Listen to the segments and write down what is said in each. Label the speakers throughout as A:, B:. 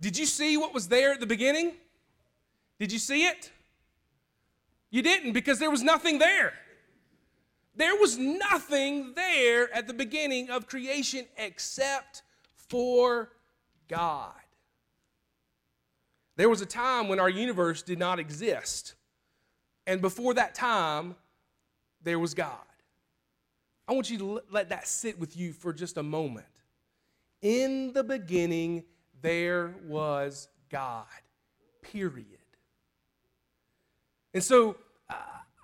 A: Did you see what was there at the beginning? Did you see it? You didn't because there was nothing there. There was nothing there at the beginning of creation except for God. There was a time when our universe did not exist. And before that time, there was God. I want you to let that sit with you for just a moment. In the beginning, there was God, period. And so uh,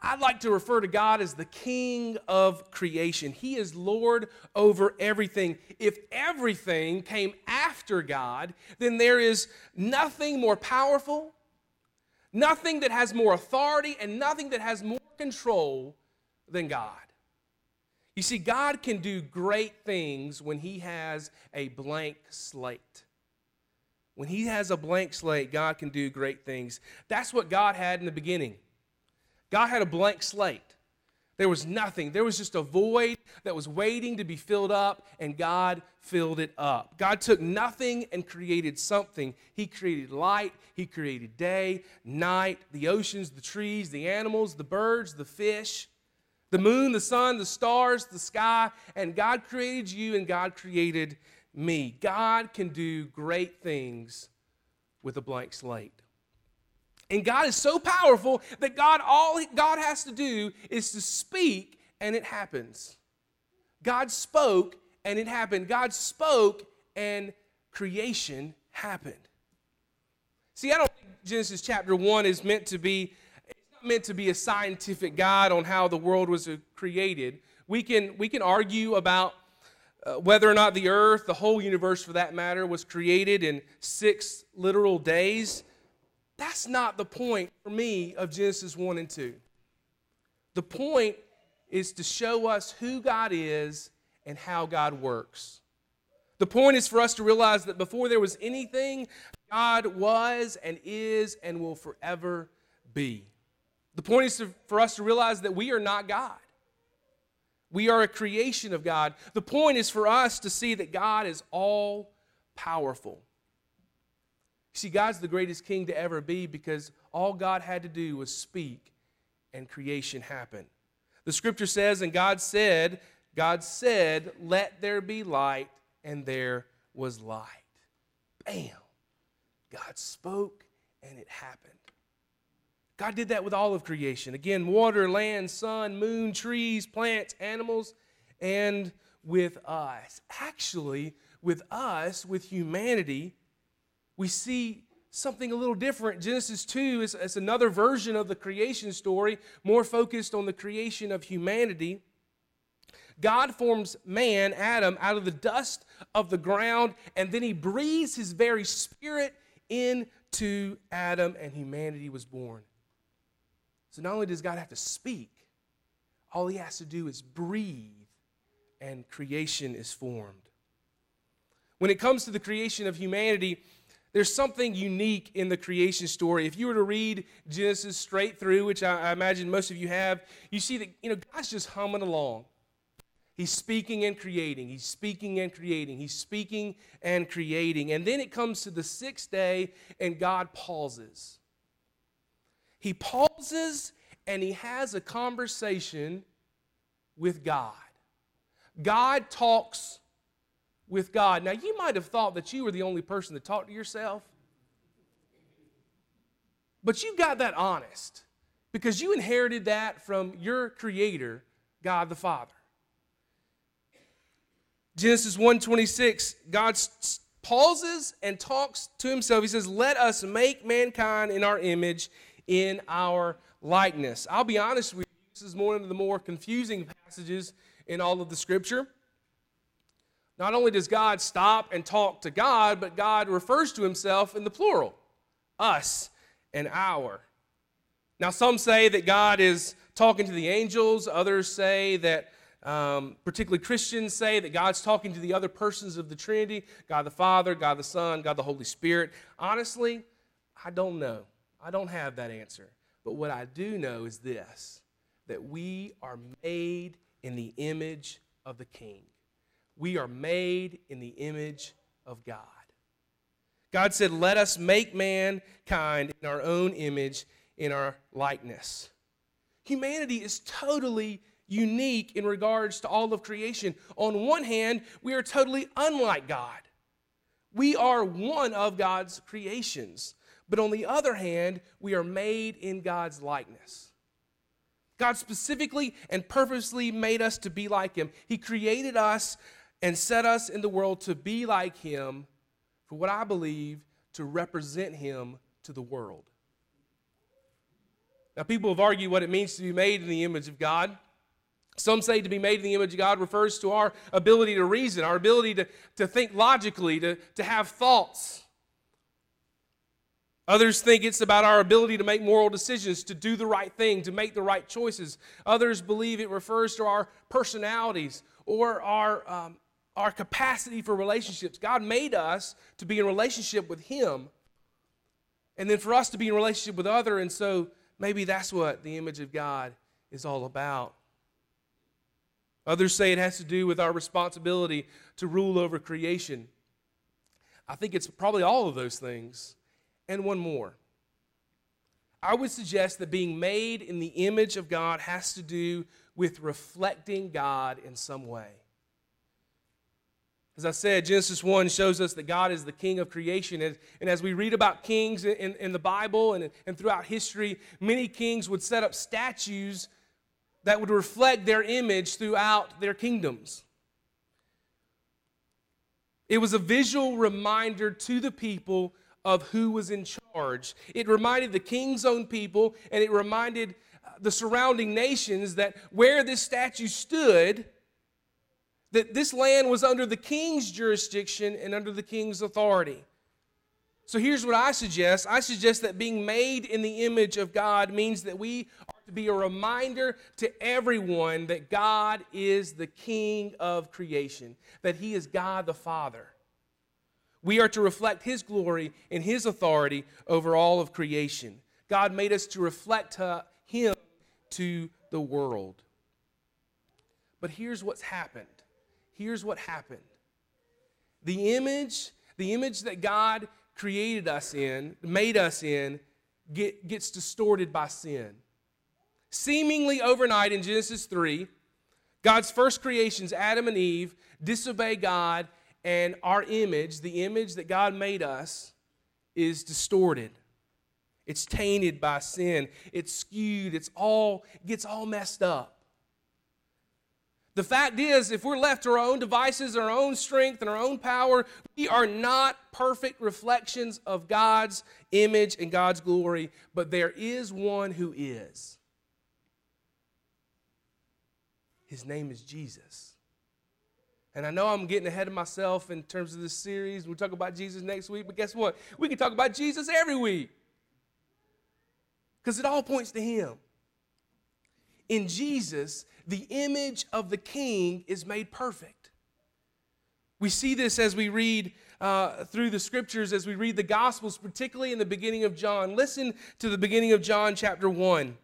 A: I'd like to refer to God as the King of creation. He is Lord over everything. If everything came after God, then there is nothing more powerful, nothing that has more authority, and nothing that has more control than God. You see, God can do great things when He has a blank slate. When He has a blank slate, God can do great things. That's what God had in the beginning. God had a blank slate. There was nothing. There was just a void that was waiting to be filled up, and God filled it up. God took nothing and created something. He created light, He created day, night, the oceans, the trees, the animals, the birds, the fish the moon, the sun, the stars, the sky, and God created you and God created me. God can do great things with a blank slate. And God is so powerful that God all God has to do is to speak and it happens. God spoke and it happened. God spoke and creation happened. See, I don't think Genesis chapter 1 is meant to be meant to be a scientific guide on how the world was created. We can, we can argue about uh, whether or not the earth, the whole universe for that matter, was created in six literal days. That's not the point for me of Genesis 1 and 2. The point is to show us who God is and how God works. The point is for us to realize that before there was anything, God was and is and will forever be. The point is to, for us to realize that we are not God. We are a creation of God. The point is for us to see that God is all powerful. See, God's the greatest king to ever be because all God had to do was speak and creation happened. The scripture says, and God said, God said, let there be light, and there was light. Bam. God spoke and it happened. God did that with all of creation. Again, water, land, sun, moon, trees, plants, animals, and with us. Actually, with us, with humanity, we see something a little different. Genesis 2 is, is another version of the creation story, more focused on the creation of humanity. God forms man, Adam, out of the dust of the ground, and then he breathes his very spirit into Adam, and humanity was born. So not only does God have to speak, all he has to do is breathe, and creation is formed. When it comes to the creation of humanity, there's something unique in the creation story. If you were to read Genesis straight through, which I, imagine most of you have, you see that you know God's just humming along. He's speaking and creating. He's speaking and creating. He's speaking and creating. And then it comes to the sixth day, and God pauses. He pauses and he has a conversation with God. God talks with God. Now, you might have thought that you were the only person to talk to yourself, but you got that honest because you inherited that from your creator, God the Father. Genesis 1:26, God pauses and talks to himself. He says, "Let us make mankind in our image in our likeness. I'll be honest with you, this is one of the more confusing passages in all of the scripture. Not only does God stop and talk to God, but God refers to himself in the plural us and our. Now, some say that God is talking to the angels, others say that. Um, particularly Christians say that God's talking to the other persons of the Trinity God the Father, God the Son, God the Holy Spirit. Honestly, I don't know. I don't have that answer. But what I do know is this that we are made in the image of the King. We are made in the image of God. God said, Let us make mankind in our own image, in our likeness. Humanity is totally unique in regards to all of creation. On one hand, we are totally unlike God. We are one of God's creations. But on the other hand, we are made in God's likeness. God specifically and purposely made us to be like Him. He created us and set us in the world to be like Him, for what I believe, to represent Him to the world. Now, people have argued what it means to be made in the image of God. Some say to be made in the image of God refers to our ability to reason, our ability to, to think logically, to, to have thoughts. Others think it's about our ability to make moral decisions, to do the right thing, to make the right choices. Others believe it refers to our personalities or our, um, our capacity for relationships. God made us to be in relationship with Him, and then for us to be in relationship with other, and so maybe that's what the image of God is all about. Others say it has to do with our responsibility to rule over creation. I think it's probably all of those things and one more. I would suggest that being made in the image of God has to do with reflecting God in some way. As I said, Genesis 1 shows us that God is the king of creation. And, and as we read about kings in, in the Bible and, and throughout history, many kings would set up statues that would reflect their image throughout their kingdoms. It was a visual reminder to the people of who was in charge. It reminded the king's own people, and it reminded uh, the surrounding nations that where this statue stood, that this land was under the king's jurisdiction and under the king's authority. So here's what I suggest I suggest that being made in the image of God means that we are to be a reminder to everyone that God is the king of creation, that he is God the Father. We are to reflect His glory and His authority over all of creation. God made us to reflect uh, Him to the world. But here's what's happened. Here's what happened. The image, the image that God created us in, made us in, get, gets distorted by sin. Seemingly overnight in Genesis 3, God's first creations, Adam and Eve, disobey God and our image, the image that God made us, is distorted. It's tainted by sin. It's skewed. It's all gets all messed up. The fact is, if we're left to our own devices, our own strength, and our own power, we are not perfect reflections of God's image and God's glory, but there is one who is. His name is Jesus. And I know I'm getting ahead of myself in terms of this series. We'll talk about Jesus next week, but guess what? We can talk about Jesus every week because it all points to Him. In Jesus, the image of the King is made perfect. We see this as we read uh, through the scriptures, as we read the Gospels, particularly in the beginning of John. Listen to the beginning of John chapter 1.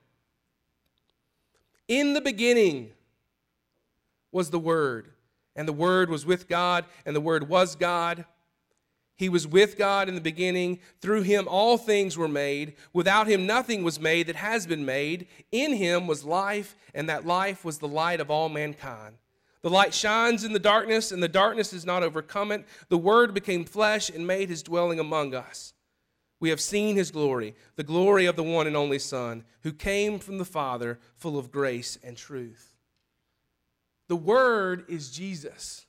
A: In the beginning was the Word and the Word was with God, and the Word was God. He was with God in the beginning. Through him all things were made. Without him nothing was made that has been made. In him was life, and that life was the light of all mankind. The light shines in the darkness, and the darkness does not overcome it. The Word became flesh and made his dwelling among us. We have seen his glory, the glory of the one and only Son, who came from the Father, full of grace and truth. The Word is Jesus.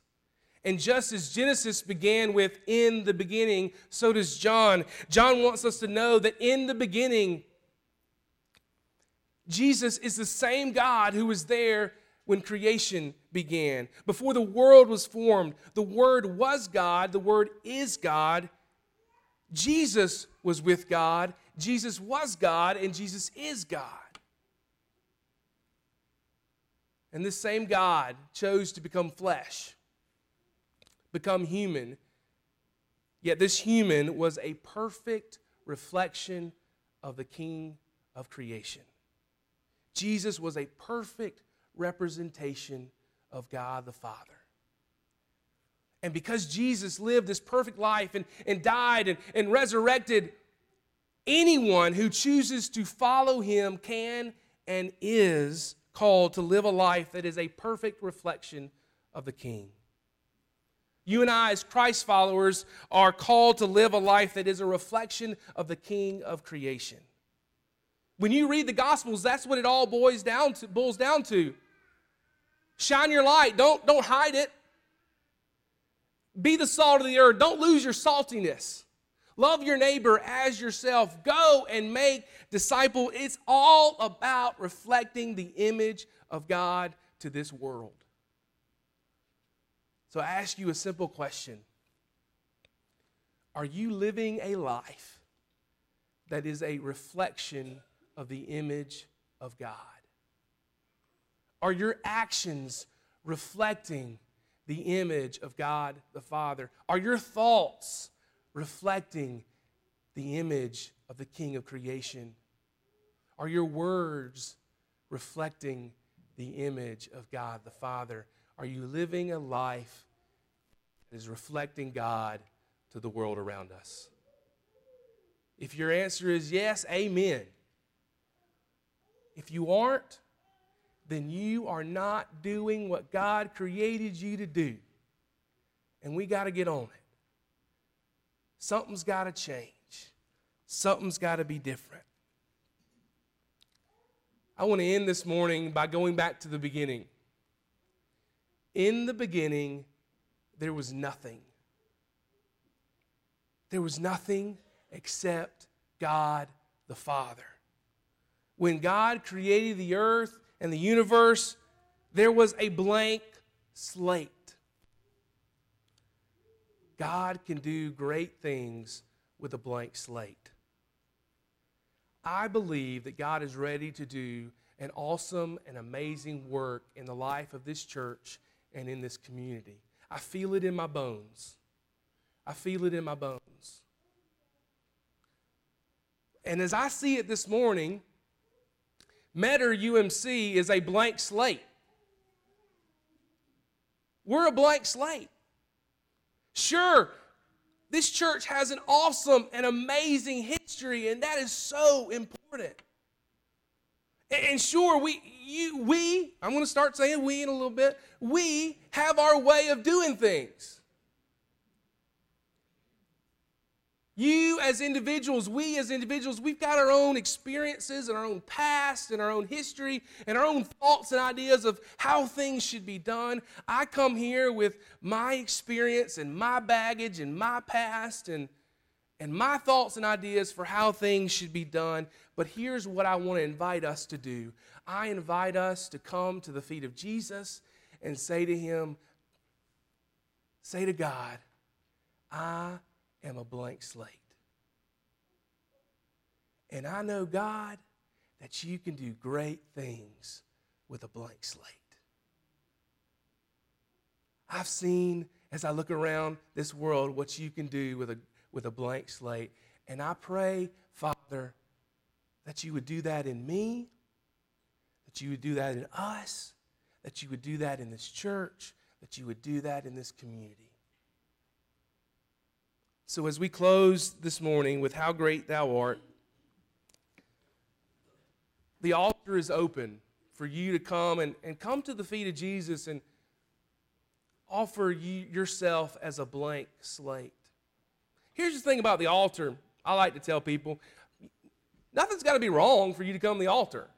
A: And just as Genesis began with in the beginning, so does John. John wants us to know that in the beginning, Jesus is the same God who was there when creation began. Before the world was formed, the Word was God, the Word is God. Jesus was with God, Jesus was God, and Jesus is God. And this same God chose to become flesh, become human. Yet this human was a perfect reflection of the King of creation. Jesus was a perfect representation of God the Father. And because Jesus lived this perfect life and, and died and, and resurrected, anyone who chooses to follow him can and is called to live a life that is a perfect reflection of the King. You and I, as Christ followers, are called to live a life that is a reflection of the King of creation. When you read the Gospels, that's what it all boils down to. Boils down to. Shine your light. Don't, don't hide it. Be the salt of the earth. Don't lose your saltiness. Love your neighbor as yourself. Go and make disciple. It's all about reflecting the image of God to this world. So I ask you a simple question Are you living a life that is a reflection of the image of God? Are your actions reflecting the image of God the Father? Are your thoughts reflecting the image of the King of creation? Are your words reflecting the image of God the Father? Are you living a life that is reflecting God to the world around us? If your answer is yes, amen. If you aren't, then you are not doing what God created you to do. And we got to get on it. Something's got to change, something's got to be different. I want to end this morning by going back to the beginning. In the beginning, there was nothing. There was nothing except God the Father. When God created the earth and the universe, there was a blank slate. God can do great things with a blank slate. I believe that God is ready to do an awesome and amazing work in the life of this church and in this community. I feel it in my bones. I feel it in my bones. And as I see it this morning, Metter UMC is a blank slate. We're a blank slate. Sure, this church has an awesome and amazing history, and that is so important. And sure, we, you, we, I'm going to start saying we in a little bit, we have our way of doing things. You, as individuals, we as individuals, we've got our own experiences and our own past and our own history and our own thoughts and ideas of how things should be done. I come here with my experience and my baggage and my past and, and my thoughts and ideas for how things should be done. But here's what I want to invite us to do I invite us to come to the feet of Jesus and say to Him, say to God, I am a blank slate. And I know, God, that you can do great things with a blank slate. I've seen, as I look around this world, what you can do with a, with a blank slate. And I pray, Father, that you would do that in me, that you would do that in us, that you would do that in this church, that you would do that in this community. So, as we close this morning with How Great Thou Art, the altar is open for you to come and, and come to the feet of Jesus and offer you, yourself as a blank slate. Here's the thing about the altar I like to tell people nothing's got to be wrong for you to come to the altar.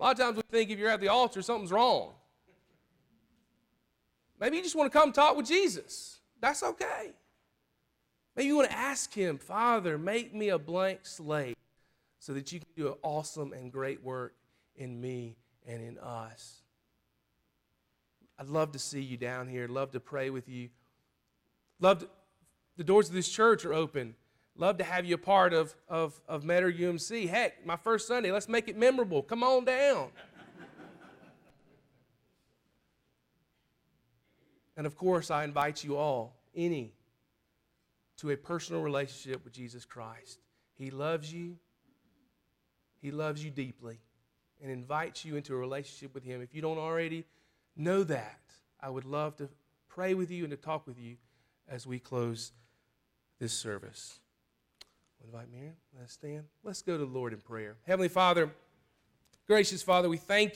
A: A lot of times we think if you're at the altar, something's wrong. Maybe you just want to come talk with Jesus. That's okay. Maybe you want to ask Him, Father, make me a blank slate so that you can do an awesome and great work in me and in us. I'd love to see you down here. Love to pray with you. Love to, the doors of this church are open. Love to have you a part of, of, of Metter UMC. Heck, my first Sunday, let's make it memorable. Come on down. and of course, I invite you all, any to a personal relationship with Jesus Christ. He loves you. He loves you deeply and invites you into a relationship with Him. If you don't already know that, I would love to pray with you and to talk with you as we close this service. I'll invite Miriam. Let's stand. Let's go to the Lord in prayer. Heavenly Father, gracious Father, we thank